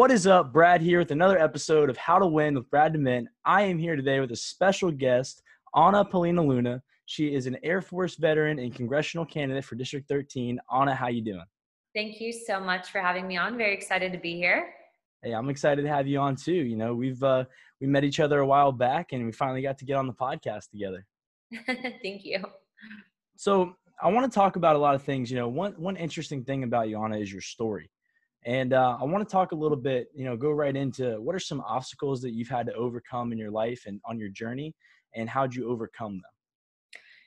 What is up? Brad here with another episode of How to Win with Brad DeMint. I am here today with a special guest, Anna Paulina Luna. She is an Air Force veteran and congressional candidate for District 13. Anna, how you doing? Thank you so much for having me on. Very excited to be here. Hey, I'm excited to have you on too. You know, we've uh, we met each other a while back, and we finally got to get on the podcast together. Thank you. So I want to talk about a lot of things. You know, one one interesting thing about you, Anna, is your story. And uh, I want to talk a little bit, you know, go right into what are some obstacles that you've had to overcome in your life and on your journey, and how'd you overcome them?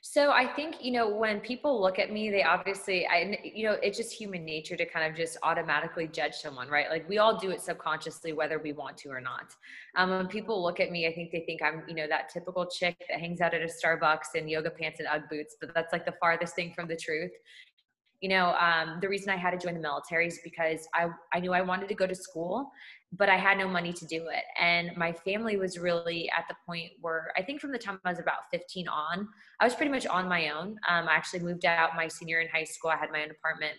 So I think, you know, when people look at me, they obviously, I, you know, it's just human nature to kind of just automatically judge someone, right? Like we all do it subconsciously, whether we want to or not. Um, when people look at me, I think they think I'm, you know, that typical chick that hangs out at a Starbucks in yoga pants and Ugg boots, but that's like the farthest thing from the truth you know um, the reason i had to join the military is because I, I knew i wanted to go to school but i had no money to do it and my family was really at the point where i think from the time i was about 15 on i was pretty much on my own um, i actually moved out my senior in high school i had my own apartment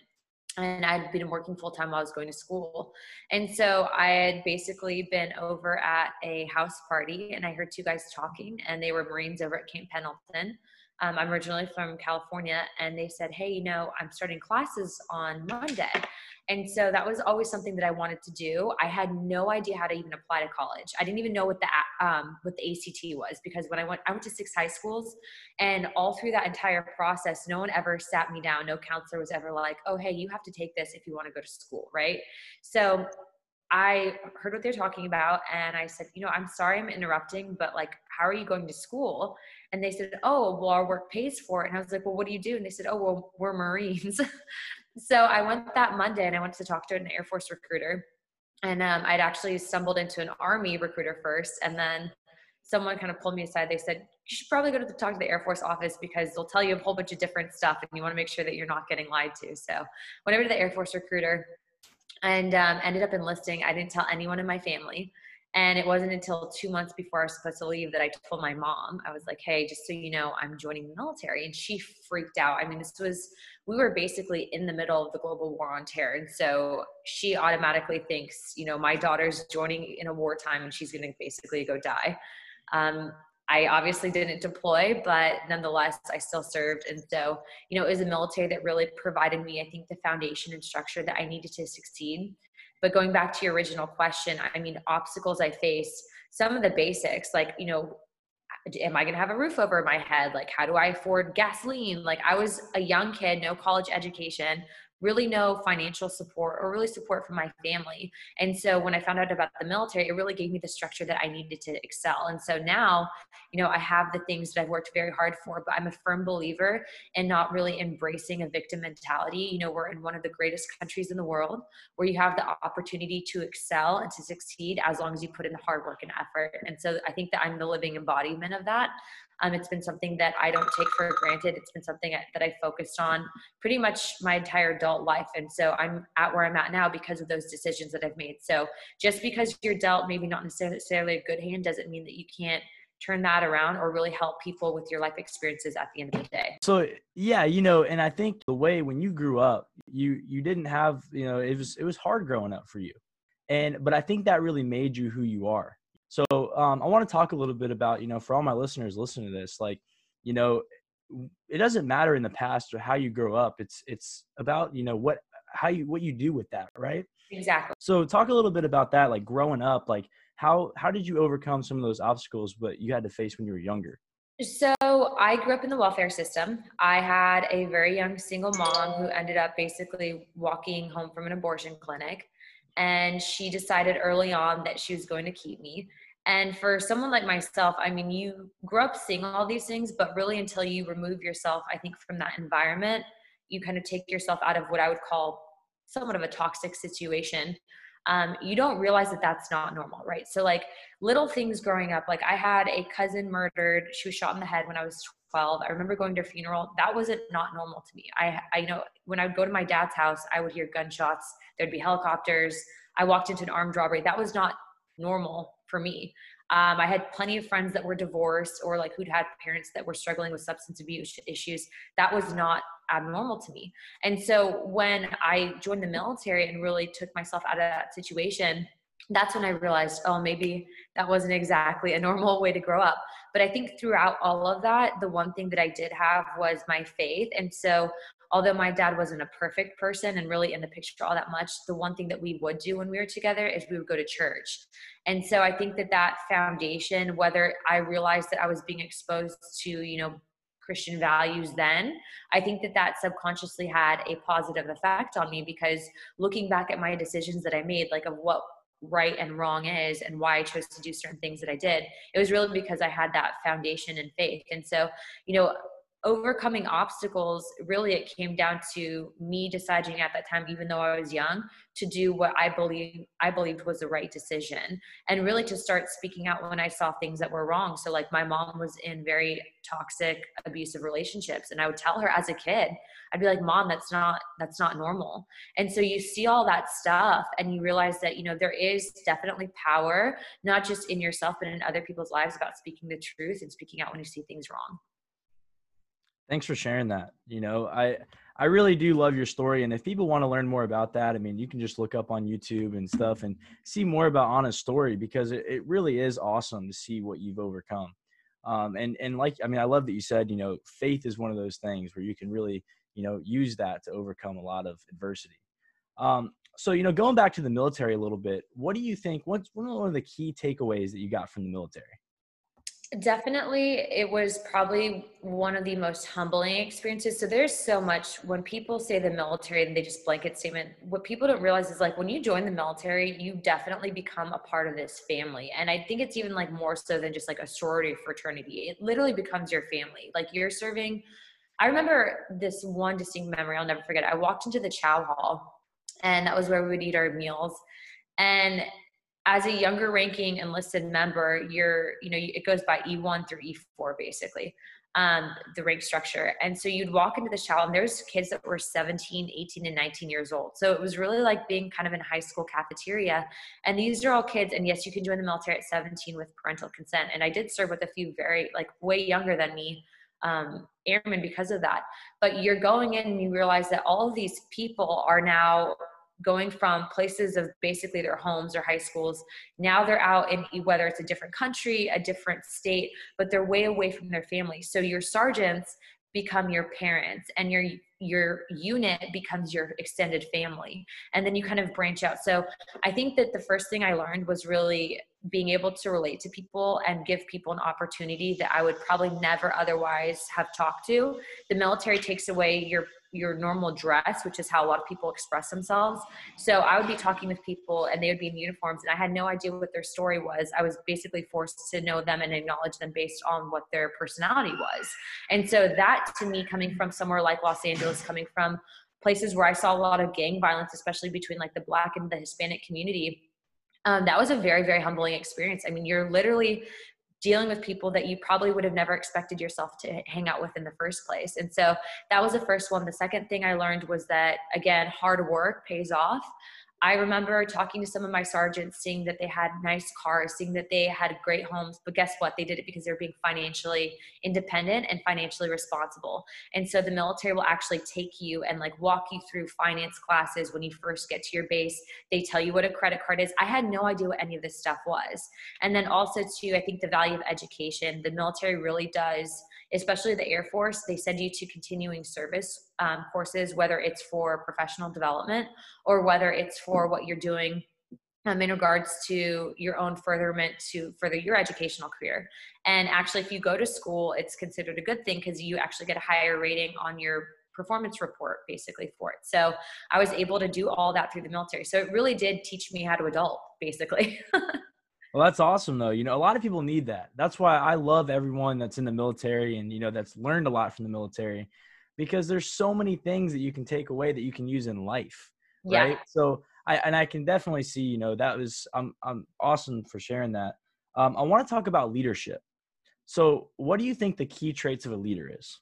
and I'd been working full time while I was going to school. And so I had basically been over at a house party and I heard two guys talking, and they were Marines over at Camp Pendleton. Um, I'm originally from California, and they said, Hey, you know, I'm starting classes on Monday. And so that was always something that I wanted to do. I had no idea how to even apply to college. I didn't even know what the um, what the ACT was because when I went, I went to six high schools, and all through that entire process, no one ever sat me down. No counselor was ever like, "Oh, hey, you have to take this if you want to go to school," right? So I heard what they're talking about and I said, you know, I'm sorry I'm interrupting, but like, how are you going to school? And they said, oh, well, our work pays for it. And I was like, well, what do you do? And they said, oh, well, we're Marines. so I went that Monday and I went to talk to an Air Force recruiter. And um, I'd actually stumbled into an Army recruiter first. And then someone kind of pulled me aside. They said, you should probably go to the, talk to the Air Force office because they'll tell you a whole bunch of different stuff and you want to make sure that you're not getting lied to. So went over to the Air Force recruiter and um, ended up enlisting. I didn't tell anyone in my family. And it wasn't until two months before I was supposed to leave that I told my mom, I was like, hey, just so you know, I'm joining the military. And she freaked out. I mean, this was, we were basically in the middle of the global war on terror. And so she automatically thinks, you know, my daughter's joining in a wartime and she's going to basically go die. Um, I obviously didn't deploy, but nonetheless, I still served. And so, you know, it was a military that really provided me, I think, the foundation and structure that I needed to succeed. But going back to your original question, I mean, obstacles I faced, some of the basics, like, you know, am I going to have a roof over my head? Like, how do I afford gasoline? Like, I was a young kid, no college education, really no financial support or really support from my family. And so when I found out about the military, it really gave me the structure that I needed to excel. And so now, you know, I have the things that I've worked very hard for, but I'm a firm believer in not really embracing a victim mentality. You know, we're in one of the greatest countries in the world where you have the opportunity to excel and to succeed as long as you put in the hard work and effort. And so I think that I'm the living embodiment of that. Um, it's been something that I don't take for granted. It's been something that I focused on pretty much my entire adult life. And so I'm at where I'm at now because of those decisions that I've made. So just because you're dealt maybe not necessarily a good hand doesn't mean that you can't turn that around or really help people with your life experiences at the end of the day. So yeah, you know, and I think the way when you grew up, you you didn't have, you know, it was it was hard growing up for you. And but I think that really made you who you are. So um, I want to talk a little bit about, you know, for all my listeners listening to this, like, you know, it doesn't matter in the past or how you grow up. It's it's about, you know, what how you what you do with that, right? Exactly. So talk a little bit about that, like growing up, like how how did you overcome some of those obstacles but you had to face when you were younger? So I grew up in the welfare system. I had a very young single mom who ended up basically walking home from an abortion clinic and she decided early on that she was going to keep me. And for someone like myself, I mean, you grow up seeing all these things, but really until you remove yourself, I think, from that environment, you kind of take yourself out of what I would call somewhat of a toxic situation. Um, you don't realize that that's not normal, right? So, like little things growing up, like I had a cousin murdered. She was shot in the head when I was 12. I remember going to her funeral. That wasn't not normal to me. I, I know when I would go to my dad's house, I would hear gunshots. There'd be helicopters. I walked into an armed robbery. That was not normal for me. Um, I had plenty of friends that were divorced or like who'd had parents that were struggling with substance abuse issues. That was not abnormal to me. And so when I joined the military and really took myself out of that situation, that's when I realized, oh, maybe that wasn't exactly a normal way to grow up. But I think throughout all of that, the one thing that I did have was my faith. And so, although my dad wasn't a perfect person and really in the picture all that much, the one thing that we would do when we were together is we would go to church. And so, I think that that foundation, whether I realized that I was being exposed to, you know, Christian values then, I think that that subconsciously had a positive effect on me because looking back at my decisions that I made, like of what right and wrong is and why I chose to do certain things that I did. It was really because I had that foundation in faith. And so, you know, overcoming obstacles really it came down to me deciding at that time even though i was young to do what i believe i believed was the right decision and really to start speaking out when i saw things that were wrong. So like my mom was in very toxic abusive relationships and i would tell her as a kid i'd be like mom that's not that's not normal. And so you see all that stuff and you realize that you know there is definitely power not just in yourself but in other people's lives about speaking the truth and speaking out when you see things wrong Thanks for sharing that. You know, I I really do love your story, and if people want to learn more about that, I mean, you can just look up on YouTube and stuff and see more about Anna's story because it, it really is awesome to see what you've overcome. Um, and and like I mean, I love that you said you know faith is one of those things where you can really you know use that to overcome a lot of adversity. Um, so you know, going back to the military a little bit, what do you think? What's one of the key takeaways that you got from the military? Definitely, it was probably one of the most humbling experiences. So there's so much when people say the military and they just blanket statement. What people don't realize is like when you join the military, you definitely become a part of this family. And I think it's even like more so than just like a sorority fraternity. It literally becomes your family. Like you're serving. I remember this one distinct memory. I'll never forget. I walked into the chow hall, and that was where we would eat our meals. And as a younger ranking enlisted member, you're, you know, it goes by E1 through E4 basically, um, the rank structure. And so you'd walk into the chow and there's kids that were 17, 18, and 19 years old. So it was really like being kind of in high school cafeteria. And these are all kids. And yes, you can join the military at 17 with parental consent. And I did serve with a few very, like, way younger than me um, airmen because of that. But you're going in and you realize that all of these people are now going from places of basically their homes or high schools. Now they're out in whether it's a different country a different state but they're way away from their family. so your sergeants become your parents and your your unit becomes your extended family. And then you kind of branch out. So i think that the first thing i learned was really being able to relate to people and give people an opportunity that i would probably never otherwise have talked to the military takes away your your normal dress, which is how a lot of people express themselves. So I would be talking with people and they would be in uniforms and I had no idea what their story was. I was basically forced to know them and acknowledge them based on what their personality was. And so that to me coming from somewhere like Los Angeles, coming from places where I saw a lot of gang violence, especially between like the black and the Hispanic community, um, that was a very very humbling experience i mean you're literally dealing with people that you probably would have never expected yourself to hang out with in the first place. And so that was the first one. The second thing I learned was that, again, hard work pays off. I remember talking to some of my sergeants, seeing that they had nice cars, seeing that they had great homes. But guess what? They did it because they were being financially independent and financially responsible. And so the military will actually take you and like walk you through finance classes when you first get to your base. They tell you what a credit card is. I had no idea what any of this stuff was. And then also, too, I think the value of education. The military really does especially the Air Force, they send you to continuing service um, courses, whether it's for professional development or whether it's for what you're doing um, in regards to your own furtherment to further your educational career. And actually, if you go to school, it's considered a good thing because you actually get a higher rating on your performance report basically for it. So I was able to do all that through the military. So it really did teach me how to adult basically. Well, that's awesome though. You know, a lot of people need that. That's why I love everyone that's in the military and you know that's learned a lot from the military because there's so many things that you can take away that you can use in life. Yeah. Right? So I and I can definitely see, you know, that was I'm I'm awesome for sharing that. Um, I want to talk about leadership. So, what do you think the key traits of a leader is?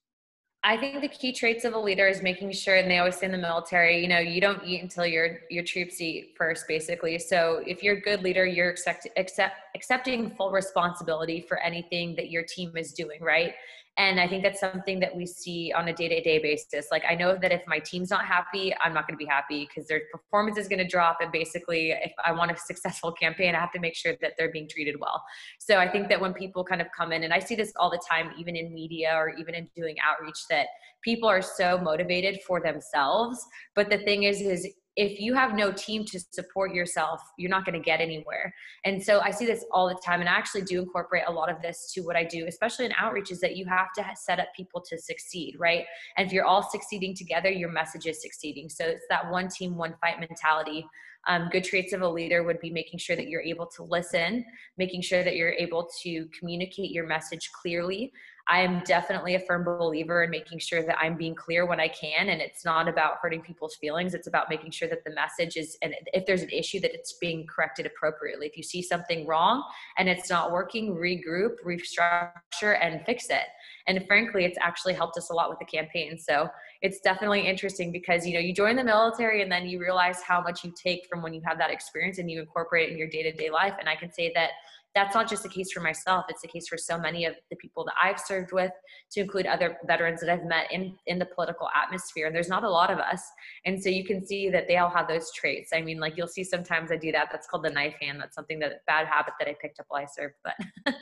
I think the key traits of a leader is making sure, and they always say in the military, you know, you don't eat until your your troops eat first, basically. So if you're a good leader, you're expect, accept, accepting full responsibility for anything that your team is doing, right? And I think that's something that we see on a day to day basis. Like, I know that if my team's not happy, I'm not going to be happy because their performance is going to drop. And basically, if I want a successful campaign, I have to make sure that they're being treated well. So I think that when people kind of come in, and I see this all the time, even in media or even in doing outreach, that people are so motivated for themselves. But the thing is, is if you have no team to support yourself, you're not going to get anywhere. And so I see this all the time. And I actually do incorporate a lot of this to what I do, especially in outreach, is that you have to set up people to succeed, right? And if you're all succeeding together, your message is succeeding. So it's that one team, one fight mentality. Um, good traits of a leader would be making sure that you're able to listen, making sure that you're able to communicate your message clearly, I'm definitely a firm believer in making sure that I'm being clear when I can. And it's not about hurting people's feelings. It's about making sure that the message is, and if there's an issue, that it's being corrected appropriately. If you see something wrong and it's not working, regroup, restructure, and fix it. And frankly, it's actually helped us a lot with the campaign. So it's definitely interesting because, you know, you join the military and then you realize how much you take from when you have that experience and you incorporate it in your day to day life. And I can say that that's not just the case for myself it's the case for so many of the people that i've served with to include other veterans that i've met in in the political atmosphere and there's not a lot of us and so you can see that they all have those traits. I mean like you'll see sometimes i do that that's called the knife hand that's something that bad habit that i picked up while i served but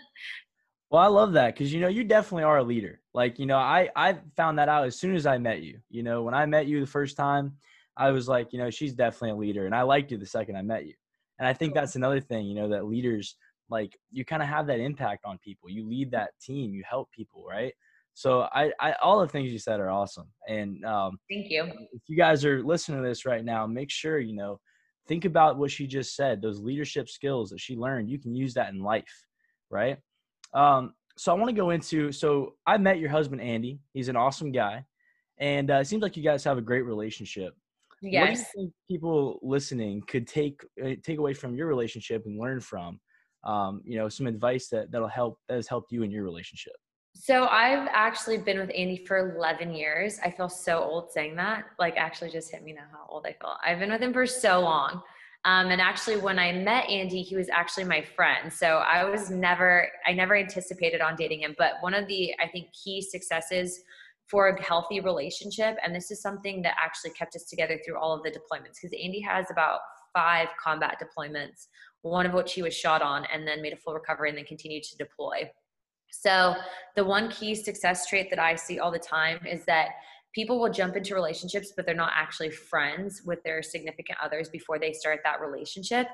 well i love that because you know you definitely are a leader. Like you know i i found that out as soon as i met you you know when i met you the first time i was like you know she's definitely a leader and i liked you the second i met you. And i think that's another thing you know that leaders like you kind of have that impact on people you lead that team you help people right? So I, I all the things you said are awesome and um, thank you. if you guys are listening to this right now make sure you know think about what she just said those leadership skills that she learned you can use that in life right? Um, so i want to go into so i met your husband andy he's an awesome guy and uh, it seems like you guys have a great relationship. Yes. what do you think people listening could take uh, take away from your relationship and learn from um, you know, some advice that that'll help that has helped you in your relationship? So I've actually been with Andy for 11 years. I feel so old saying that. Like, actually, just hit me now how old I feel. I've been with him for so long. Um, and actually, when I met Andy, he was actually my friend. So I was never, I never anticipated on dating him. But one of the, I think, key successes for a healthy relationship, and this is something that actually kept us together through all of the deployments, because Andy has about five combat deployments one of which he was shot on and then made a full recovery and then continued to deploy. So, the one key success trait that I see all the time is that people will jump into relationships, but they're not actually friends with their significant others before they start that relationship.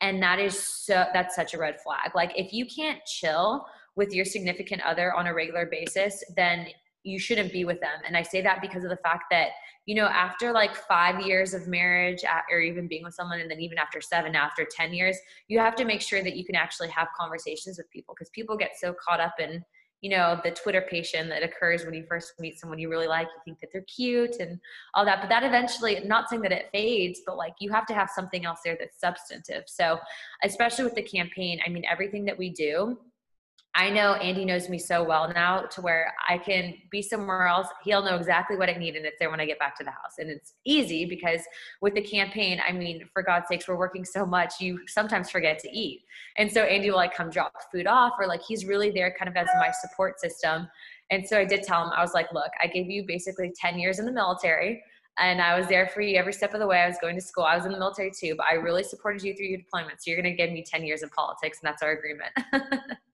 And that is so, that's such a red flag. Like, if you can't chill with your significant other on a regular basis, then you shouldn't be with them. And I say that because of the fact that you know, after like five years of marriage or even being with someone, and then even after seven, after 10 years, you have to make sure that you can actually have conversations with people because people get so caught up in, you know, the Twitter patient that occurs when you first meet someone you really like, you think that they're cute and all that. But that eventually, not saying that it fades, but like you have to have something else there that's substantive. So, especially with the campaign, I mean, everything that we do, I know Andy knows me so well now to where I can be somewhere else. He'll know exactly what I need and it's there when I get back to the house. And it's easy because with the campaign, I mean, for God's sakes, we're working so much, you sometimes forget to eat. And so Andy will like come drop food off or like he's really there kind of as my support system. And so I did tell him, I was like, look, I gave you basically 10 years in the military and I was there for you every step of the way. I was going to school. I was in the military too, but I really supported you through your deployment. So you're going to give me 10 years in politics and that's our agreement.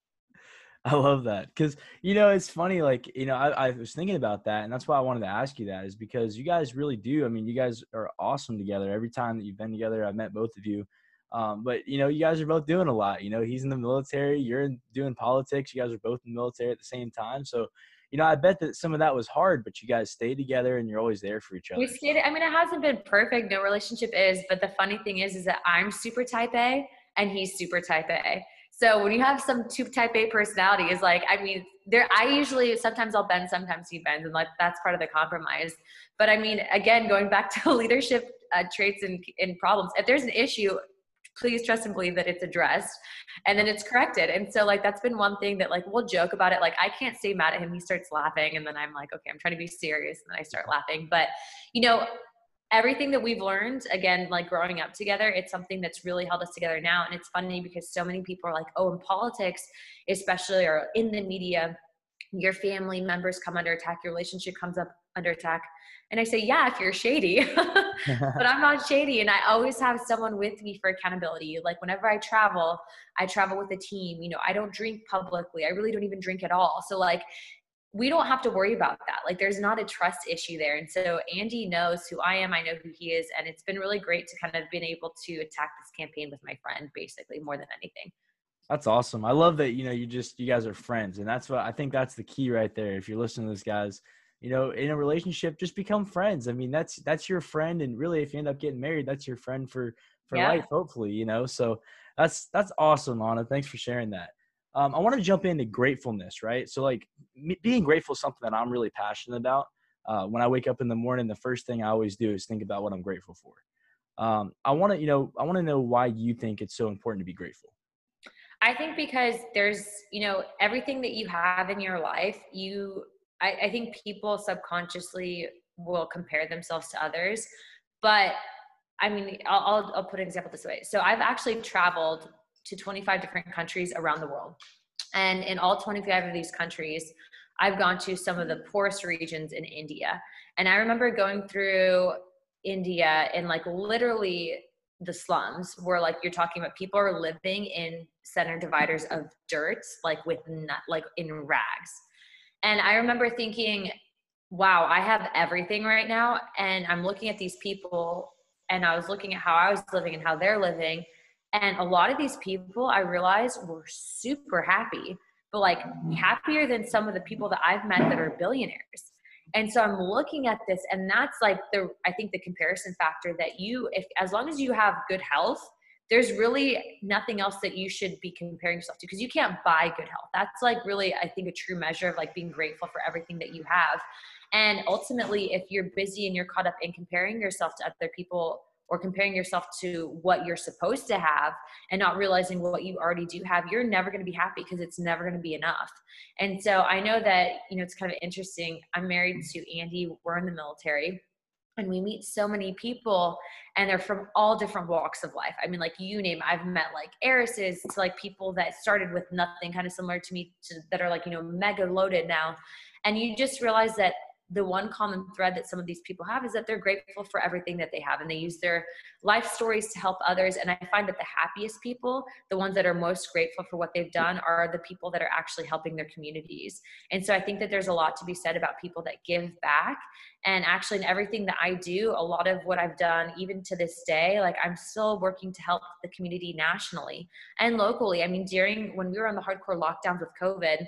I love that because you know it's funny. Like you know, I, I, was thinking about that, and that's why I wanted to ask you that is because you guys really do. I mean, you guys are awesome together. Every time that you've been together, I've met both of you. Um, but you know, you guys are both doing a lot. You know, he's in the military, you're doing politics. You guys are both in the military at the same time. So, you know, I bet that some of that was hard, but you guys stay together and you're always there for each other. We stayed. I mean, it hasn't been perfect. No relationship is, but the funny thing is, is that I'm super type A and he's super type A. So when you have some type A personality is like, I mean, there, I usually, sometimes I'll bend, sometimes he bends and like, that's part of the compromise. But I mean, again, going back to leadership uh, traits and, and problems, if there's an issue, please trust and believe that it's addressed and then it's corrected. And so like, that's been one thing that like, we'll joke about it. Like I can't stay mad at him. He starts laughing and then I'm like, okay, I'm trying to be serious. And then I start laughing. But you know, everything that we've learned again like growing up together it's something that's really held us together now. And it's funny because so many people are like oh in politics especially or in the media your family members come under attack your relationship comes up under attack. And i say yeah if you're shady. But i'm not shady and i always have someone with me for accountability. Like whenever i travel i travel with a team. You know i don't drink publicly. I really don't even drink at all. So like we don't have to worry about that. Like there's not a trust issue there. And so Andy knows who I am. I know who he is. And it's been really great to kind of been able to attack this campaign with my friend, basically, more than anything. That's awesome. I love that, you know, you just, you guys are friends. And that's what I think that's the key right there. If you're listening to this, guys, you know, in a relationship, just become friends. I mean, that's, that's your friend. And really, if you end up getting married, that's your friend for, for yeah. life, hopefully, you know? So that's, that's awesome, Anna. Thanks for sharing that um, I want to jump into gratefulness, right? So, like, being grateful is something that I'm really passionate about. Uh, when I wake up in the morning, the first thing I always do is think about what I'm grateful for. Um, I want to, you know, I want to know why you think it's so important to be grateful. I think because there's, you know, everything that you have in your life, you, I, I think people subconsciously will compare themselves to others. But I mean, I'll, I'll, I'll put an example this way. So I've actually traveled to 25 different countries around the world. And in all 25 of these countries, I've gone to some of the poorest regions in India. And I remember going through India and like literally the slums where like you're talking about people are living in center dividers of dirt, like with like in rags. And I remember thinking, wow, I have everything right now. And I'm looking at these people and I was looking at how I was living and how they're living. And a lot of these people I realized were super happy, but like mm-hmm. happier than some of the people that I've met that are billionaires. And so I'm looking at this, and that's like the I think the comparison factor that you, if as long as you have good health, there's really nothing else that you should be comparing yourself to because you can't buy good health. That's like really, I think, a true measure of like being grateful for everything that you have. And ultimately, if you're busy and you're caught up in comparing yourself to other people, or comparing yourself to what you're supposed to have and not realizing what you already do have, you're never going to be happy because it's never going to be enough. And so I know that, you know, it's kind of interesting. I'm married to Andy, we're in the military. And we meet so many people, and they're from all different walks of life. I mean, like you name, I've met like heiresses to like people that started with nothing, kind of similar to me, to, that are like you know mega loaded now. And you just realize that the one common thread that some of these people have is that they're grateful for everything that they have and they use their life stories to help others and i find that the happiest people the ones that are most grateful for what they've done are the people that are actually helping their communities. And so i think that there's a lot to be said about people that give back and actually in everything that i do a lot of what i've done even to this day like i'm still working to help the community nationally and locally. I mean during when we were on the hardcore lockdowns with covid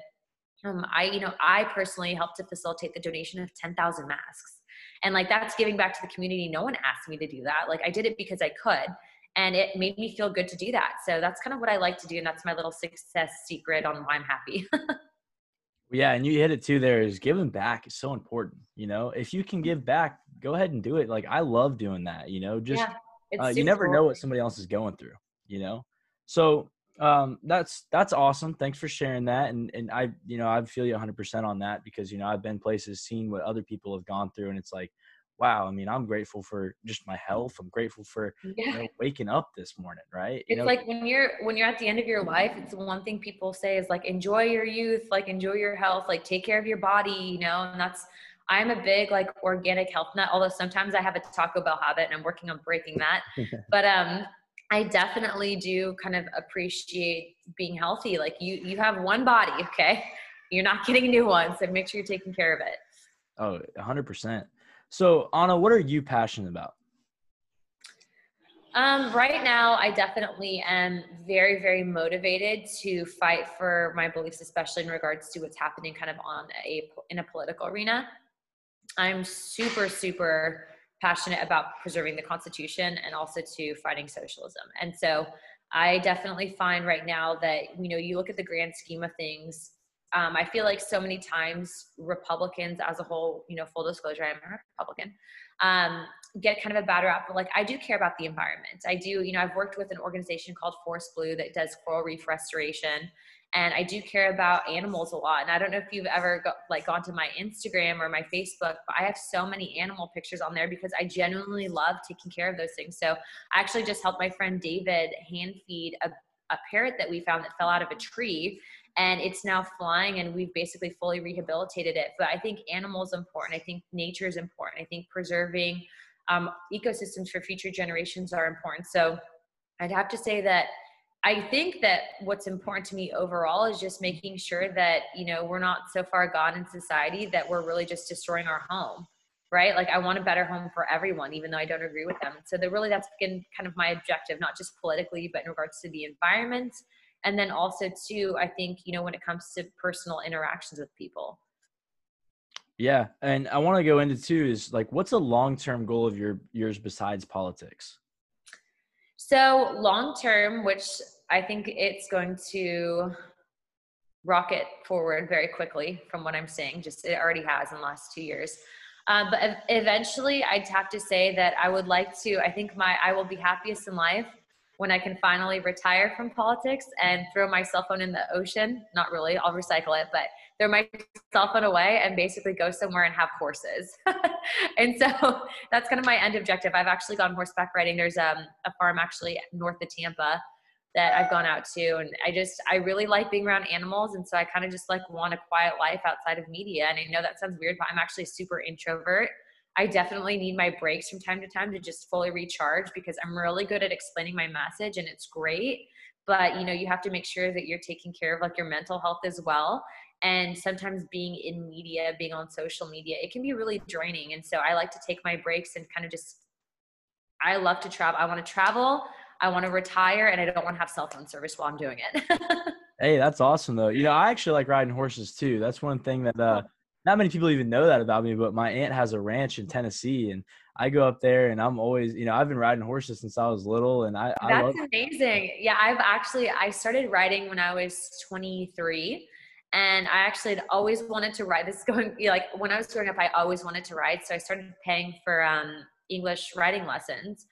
um, I, you know, I personally helped to facilitate the donation of 10,000 masks. And like that's giving back to the community. No one asked me to do that. Like I did it because I could. And it made me feel good to do that. So that's kind of what I like to do. And that's my little success secret on why I'm happy. yeah. And you hit it too there is giving back is so important. You know, if you can give back, go ahead and do it. Like I love doing that, you know, just, yeah, uh, you never cool. know what somebody else is going through, you know? So um, that's that's awesome. Thanks for sharing that. And and I you know I feel you 100 percent on that because you know I've been places, seen what other people have gone through, and it's like, wow. I mean, I'm grateful for just my health. I'm grateful for yeah. you know, waking up this morning. Right? It's know? like when you're when you're at the end of your life, it's one thing people say is like enjoy your youth, like enjoy your health, like take care of your body. You know, and that's I'm a big like organic health nut, although sometimes I have a Taco Bell habit and I'm working on breaking that. but um I definitely do kind of appreciate being healthy. Like you, you have one body, okay? You're not getting new ones, so make sure you're taking care of it. Oh, 100%. So, Anna, what are you passionate about? Um, right now, I definitely am very, very motivated to fight for my beliefs, especially in regards to what's happening kind of on a in a political arena. I'm super, super passionate about preserving the Constitution and also to fighting socialism. And so I definitely find right now that, you know, you look at the grand scheme of things, um, I feel like so many times Republicans as a whole, you know, full disclosure, I'm a Republican, um, get kind of a bad rap, but like I do care about the environment. I do, you know, I've worked with an organization called Force Blue that does coral reef restoration. And I do care about animals a lot. And I don't know if you've ever go, like gone to my Instagram or my Facebook, but I have so many animal pictures on there because I genuinely love taking care of those things. So I actually just helped my friend David hand feed a, a parrot that we found that fell out of a tree and it's now flying and we've basically fully rehabilitated it but i think animals are important i think nature is important i think preserving um, ecosystems for future generations are important so i'd have to say that I think that what's important to me overall is just making sure that, you know, we're not so far gone in society that we're really just destroying our home, right? Like I want a better home for everyone, even though I don't agree with them. So that really that's been kind of my objective, not just politically, but in regards to the environment. And then also too, I think, you know, when it comes to personal interactions with people. Yeah. And I want to go into too is like what's a long term goal of your yours besides politics? So long term, which I think it's going to rocket forward very quickly from what I'm seeing. Just it already has in the last two years. Um, but eventually, I'd have to say that I would like to. I think my I will be happiest in life when I can finally retire from politics and throw my cell phone in the ocean. Not really, I'll recycle it, but throw my cell phone away and basically go somewhere and have horses. and so that's kind of my end objective. I've actually gone horseback riding. There's um, a farm actually north of Tampa that I've gone out to. And I just, I really like being around animals. And so I kind of just like want a quiet life outside of media. And I know that sounds weird, but I'm actually super introvert. I definitely need my breaks from time to time to just fully recharge because I'm really good at explaining my message and it's great. But you know, you have to make sure that you're taking care of like your mental health as well. And sometimes being in media, being on social media, it can be really draining. And so I like to take my breaks and kind of just I love to travel. I want to travel. I want to retire and I don't want to have cell phone service while I'm doing it. hey, that's awesome though. You know, I actually like riding horses too. That's one thing that uh not many people even know that about me, but my aunt has a ranch in Tennessee, and I go up there, and I'm always, you know, I've been riding horses since I was little, and I. I That's amazing. Yeah, I've actually I started riding when I was 23, and I actually always wanted to ride. This is going like when I was growing up, I always wanted to ride, so I started paying for um, English riding lessons.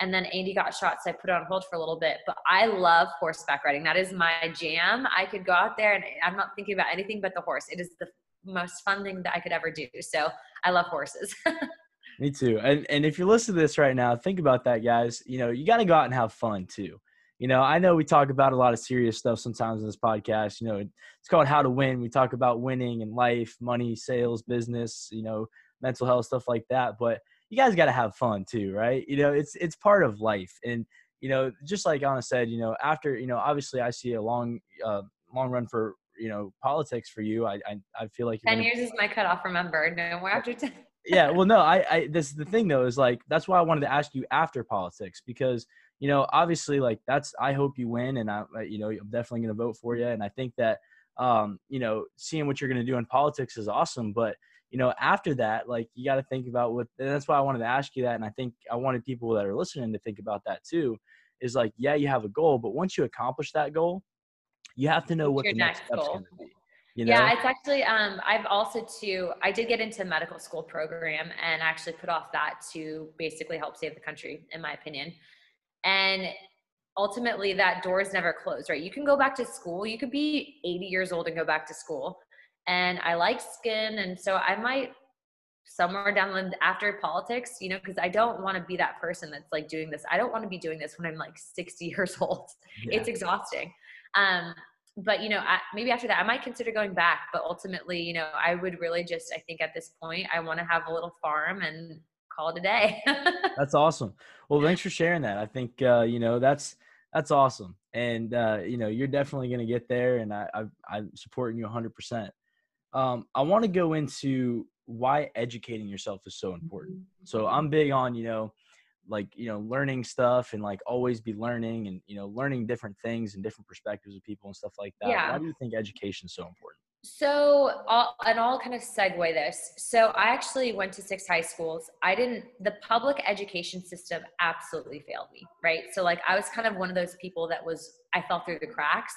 And then Andy got shot, so I put it on hold for a little bit. But I love horseback riding. That is my jam. I could go out there and I'm not thinking about anything but the horse. It is the most fun thing that I could ever do. So I love horses. Me too. And and if you're listening to this right now, think about that, guys. You know, you got to go out and have fun too. You know, I know we talk about a lot of serious stuff sometimes in this podcast. You know, it's called How to Win. We talk about winning and life, money, sales, business, you know, mental health, stuff like that. But you guys got to have fun too, right? You know, it's it's part of life. And you know, just like Anna said, you know, after you know, obviously, I see a long uh, long run for you know politics for you. I I, I feel like 10 years is my cutoff. Remember, no more after ten. yeah, well, no, I, I this is the thing though is like that's why I wanted to ask you after politics because you know obviously like that's I hope you win and I you know I'm definitely going to vote for you and I think that um you know seeing what you're going to do in politics is awesome but you know after that like you got to think about what and that's why I wanted to ask you that and I think I wanted people that are listening to think about that too is like yeah you have a goal but once you accomplish that goal you have to know what the next, next step's going to be. You know? Yeah, it's actually um, I've also too I did get into medical school program and actually put off that to basically help save the country, in my opinion. And ultimately that door is never closed, right? You can go back to school. You could be 80 years old and go back to school. And I like skin, and so I might somewhere down the after politics, you know, because I don't want to be that person that's like doing this. I don't want to be doing this when I'm like 60 years old. Yeah. It's exhausting. Um, but you know, I, maybe after that, I might consider going back. But ultimately, you know, I would really just, I think at this point, I want to have a little farm and call it a day. that's awesome. Well, thanks for sharing that. I think uh, you know that's that's awesome, and uh, you know, you're definitely going to get there, and I, I I'm supporting you 100. Um, percent I want to go into why educating yourself is so important. So I'm big on you know like you know learning stuff and like always be learning and you know learning different things and different perspectives of people and stuff like that yeah. why do you think education is so important so and i'll kind of segue this. So i actually went to six high schools. I didn't the public education system absolutely failed me right? So like i was kind of one of those people that was i fell through the cracks.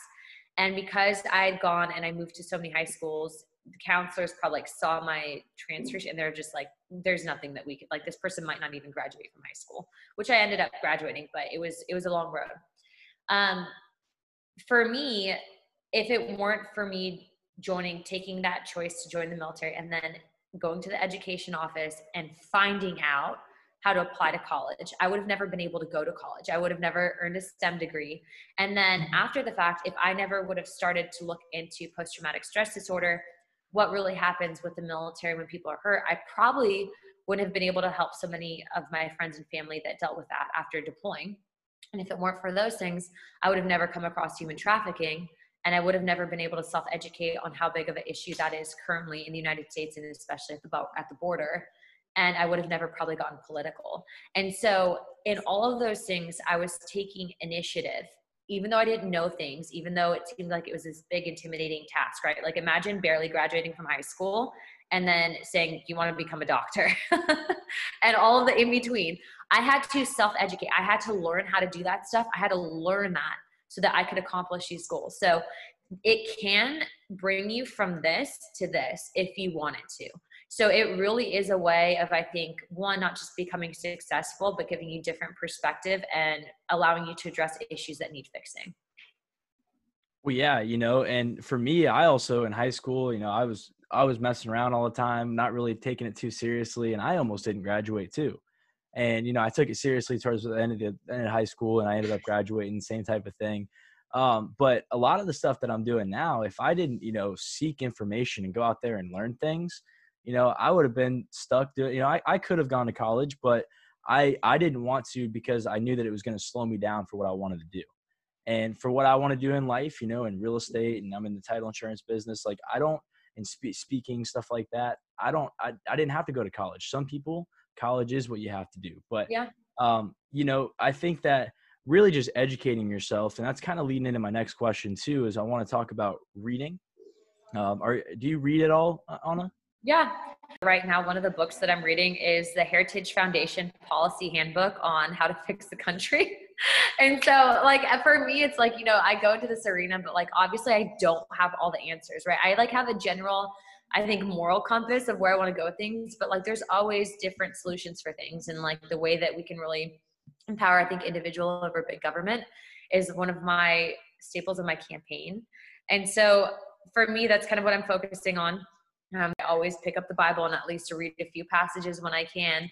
And because i had gone and i moved to so many high schools the counselors probably like saw my transfer and they're just like there's nothing that we could like this person might not even graduate from high school which i ended up graduating but it was it was a long road. Um for me if it weren't for me joining, taking that choice to join the military and then going to the education office and finding out how to apply to college. I would have never been able to go to college. I would have never earned a STEM degree. And then mm-hmm. after the fact, if I never would have started to look into post traumatic stress disorder, what really happens with the military when people are hurt, I probably wouldn't have been able to help so many of my friends and family that dealt with that after deploying. And if it weren't for those things, I would have never come across human trafficking and I would have never been able to self educate on how big of an issue that is currently in the United States and especially at the, at the border and I would have never probably gotten political. And so, in all of those things, I was taking initiative, even though I didn't know things, even though it seemed like it was this big, intimidating task, right? Like, imagine barely graduating from high school and then saying, You want to become a doctor, and all of the in between. I had to self educate, I had to learn how to do that stuff. I had to learn that so that I could accomplish these goals. So, it can bring you from this to this if you want it to. So it really is a way of, I think, one, not just becoming successful, but giving you different perspective and allowing you to address issues that need fixing. Well, yeah, you know, and for me, I also in high school, you know, I was I was messing around all the time, not really taking it too seriously, and I almost didn't graduate too. And you know, I took it seriously towards the end of the end of high school, and I ended up graduating, same type of thing. Um, but a lot of the stuff that I'm doing now, if I didn't, you know, seek information and go out there and learn things, you know, I would have been stuck doing, you know, I, I could have gone to college, but I, I didn't want to because I knew that it was going to slow me down for what I wanted to do. And for what I want to do in life, you know, in real estate and I'm in the title insurance business, like I don't, in spe- speaking, stuff like that, I don't, I, I didn't have to go to college. Some people, college is what you have to do. But, yeah. um, you know, I think that really just educating yourself, and that's kind of leading into my next question too, is I want to talk about reading. Um, are, do you read at all, Anna? Yeah. Right now, one of the books that I'm reading is the Heritage Foundation Policy Handbook on how to fix the country. and so, like, for me, it's like, you know, I go into this arena, but like, obviously, I don't have all the answers, right? I like have a general, I think, moral compass of where I want to go with things, but like, there's always different solutions for things. And like, the way that we can really empower, I think, individual over big government is one of my staples of my campaign. And so, for me, that's kind of what I'm focusing on um, I always pick up the Bible and at least to read a few passages when I can.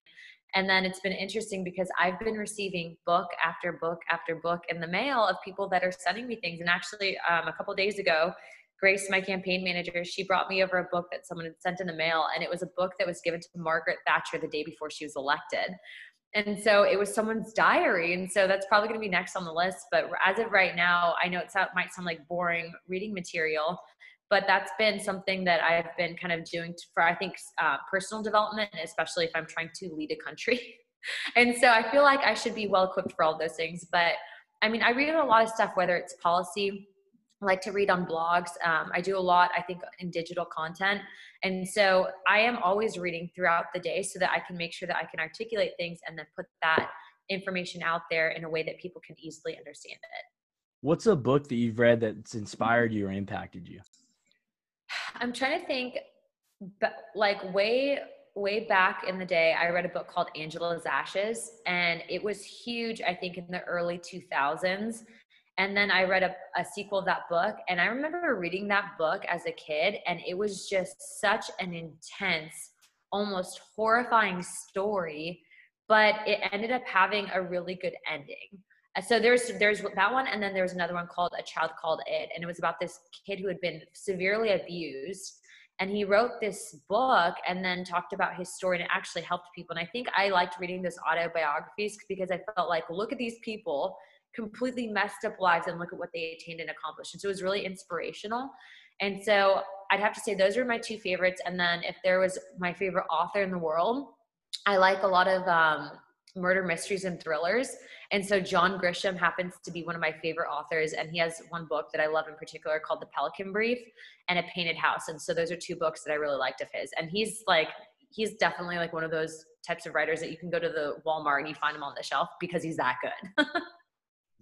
And then it's been interesting because I've been receiving book after book after book in the mail of people that are sending me things. And actually, um, a couple days ago, Grace, my campaign manager, she brought me over a book that someone had sent in the mail, and it was a book that was given to Margaret Thatcher the day before she was elected. And so it was someone's diary. And so that's probably going to be next on the list. But as of right now, I know it might sound like boring reading material, but that's been something that I've been kind of doing for I think uh, personal development, especially if I'm trying to lead a country. and so I feel like I should be well equipped for all those things. But I mean, I read a lot of stuff, whether it's policy. I like to read on blogs. Um, I do a lot, I think, in digital content. And so I am always reading throughout the day so that I can make sure that I can articulate things and then put that information out there in a way that people can easily understand it. What's a book that you've read that's inspired you or impacted you? I'm trying to think, but like way way back in the day, I read a book called Angela's Ashes, and it was huge. I think in the early 2000s. And then I read a, a sequel of that book, and I remember reading that book as a kid, and it was just such an intense, almost horrifying story. But it ended up having a really good ending so there's there's that one and then there's another one called a child called it and it was about this kid who had been severely abused and he wrote this book and then talked about his story and it actually helped people and i think i liked reading those autobiographies because i felt like look at these people completely messed up lives and look at what they attained and accomplished and so it was really inspirational and so i'd have to say those are my two favorites and then if there was my favorite author in the world i like a lot of um, murder mysteries and thrillers. And so John Grisham happens to be one of my favorite authors, and he has one book that I love in particular called The Pelican Brief and A Painted House. And so those are two books that I really liked of his. And he's like, he's definitely like one of those types of writers that you can go to the Walmart and you find him on the shelf because he's that good.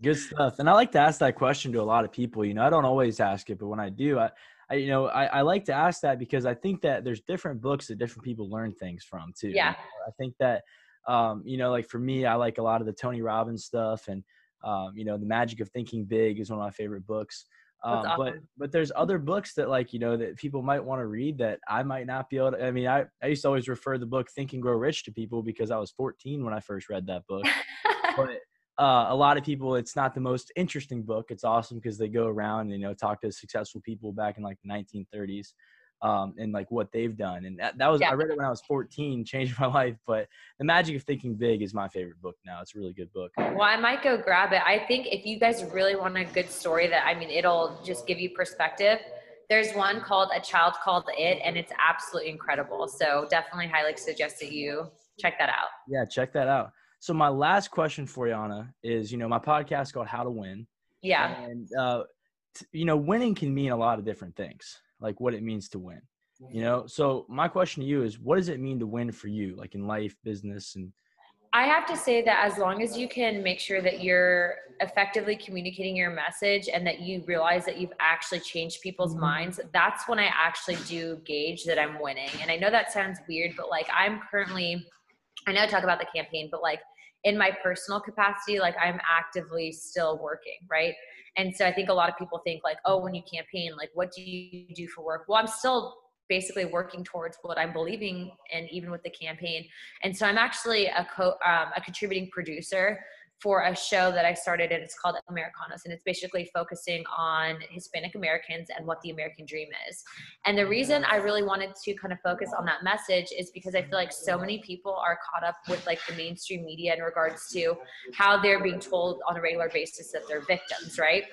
good stuff. And I like to ask that question to a lot of people. You know, I don't always ask it, but when I do, I, I you know, I, I like to ask that because I think that there's different books that different people learn things from too. Yeah. I think that um, you know, like for me, I like a lot of the Tony Robbins stuff, and um, you know, The Magic of Thinking Big is one of my favorite books. Um, awesome. But but there's other books that like you know that people might want to read that I might not be able to. I mean, I I used to always refer the book Think and Grow Rich to people because I was 14 when I first read that book. but uh, a lot of people, it's not the most interesting book. It's awesome because they go around and you know talk to successful people back in like the 1930s um, and like what they've done. And that, that was Yeah. I read it when I was 14, changed my life. But The Magic of Thinking Big is my favorite book now. It's a really good book. Well, I might go grab it. I think if you guys really want a good story that I mean, it'll just give you perspective. There's one called A Child Called It, and it's absolutely incredible. So definitely highly suggest that you check that out. Yeah, check that out. So my last question for you, Anna, is you know my podcast called How to Win, Yeah. and uh, t- you know winning can mean a lot of different things, like what it means to win. You know, so my question to you is, what does it mean to win for you, like in life, business, and I have to say that as long as you can make sure that you're effectively communicating your message and that you realize that you've actually changed people's minds, that's when I actually do gauge that I'm winning. And I know that sounds weird, but like I'm currently, I know I talk about the campaign, but like in my personal capacity, like I'm actively still working, right? And so I think a lot of people think like, oh, when you campaign, like what do you do for work? Well, I'm still basically working towards what I'm believing in, even with the campaign. And so I'm actually a co um, a contributing producer for a show that I started and it's called Americanos and it's basically focusing on Hispanic Americans and what the American dream is. And the reason I really wanted to kind of focus on that message is because I feel like so many people are caught up with like the mainstream media in regards to how they're being told on a regular basis that they're victims, right?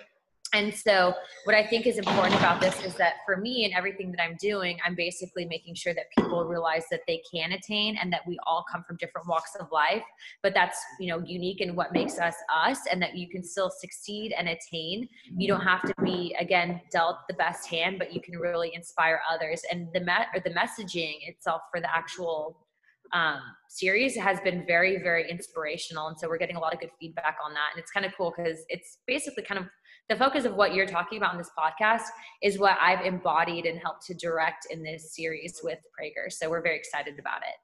And so, what I think is important about this is that for me and everything that I'm doing, I'm basically making sure that people realize that they can attain and that we all come from different walks of life. But that's, you know, unique in what makes us us and that you can still succeed and attain. You don't have to be, again, dealt the best hand, but you can really inspire others. And the, met or the messaging itself for the actual um, series has been very, very inspirational. And so we're getting a lot of good feedback on that. And it's kind of cool because it's basically kind of the focus of what you're talking about in this podcast is what I've embodied and helped to direct in this series with Prager. So we're very excited about it.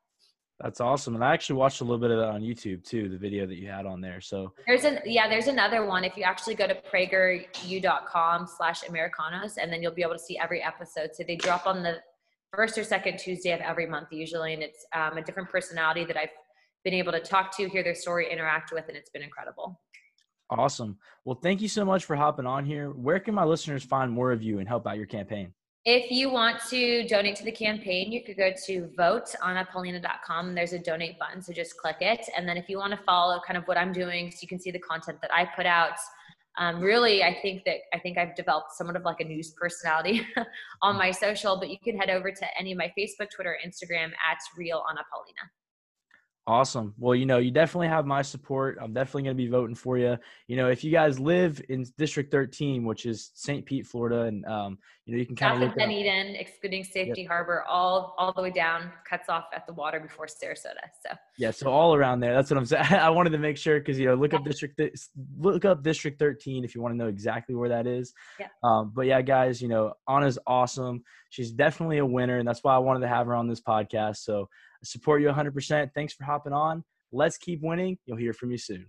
that's awesome. And I actually watched a little bit of that on YouTube too, the video that you had on there. So There's an yeah, there's another one. If you actually go to prageru.com slash Americanos and then you'll be able to see every episode. So they drop on the first or second Tuesday of every month usually, and it's um, a different personality that I've been able to talk to, hear their story, interact with, and it's been incredible. awesome. Well, thank you so much for hopping on here. Where can my listeners find more of you and help out your campaign? If you want to donate to the campaign, you could go to voteannapaulina.com. There's a donate button, so just click it. And then if you want to follow kind of what I'm doing, so you can see the content that I put out. Um, really, I think that I think I've developed somewhat of like a news personality on my social, but you can head over to any of my Facebook, Twitter, Instagram at Real Anna Paulina. Awesome. Well, you know, you definitely have my support. I'm definitely going to be voting for you. You know, if you guys live in District 13, which is St. Pete, Florida, and um, you know, you can kind of of look up. Dunedin, excluding Safety Harbor, all all the way down, cuts off at the water before Sarasota. So Yeah, so all around there. That's what I'm saying. I wanted to make sure because you know, look up district, look up District 13 if you want to know exactly where that is. Yeah. Um, but yeah, guys, you know, Anna's awesome. She's definitely a winner, and that's why I wanted to have her on this podcast. So Support you 100%. Thanks for hopping on. Let's keep winning. You'll hear from me soon.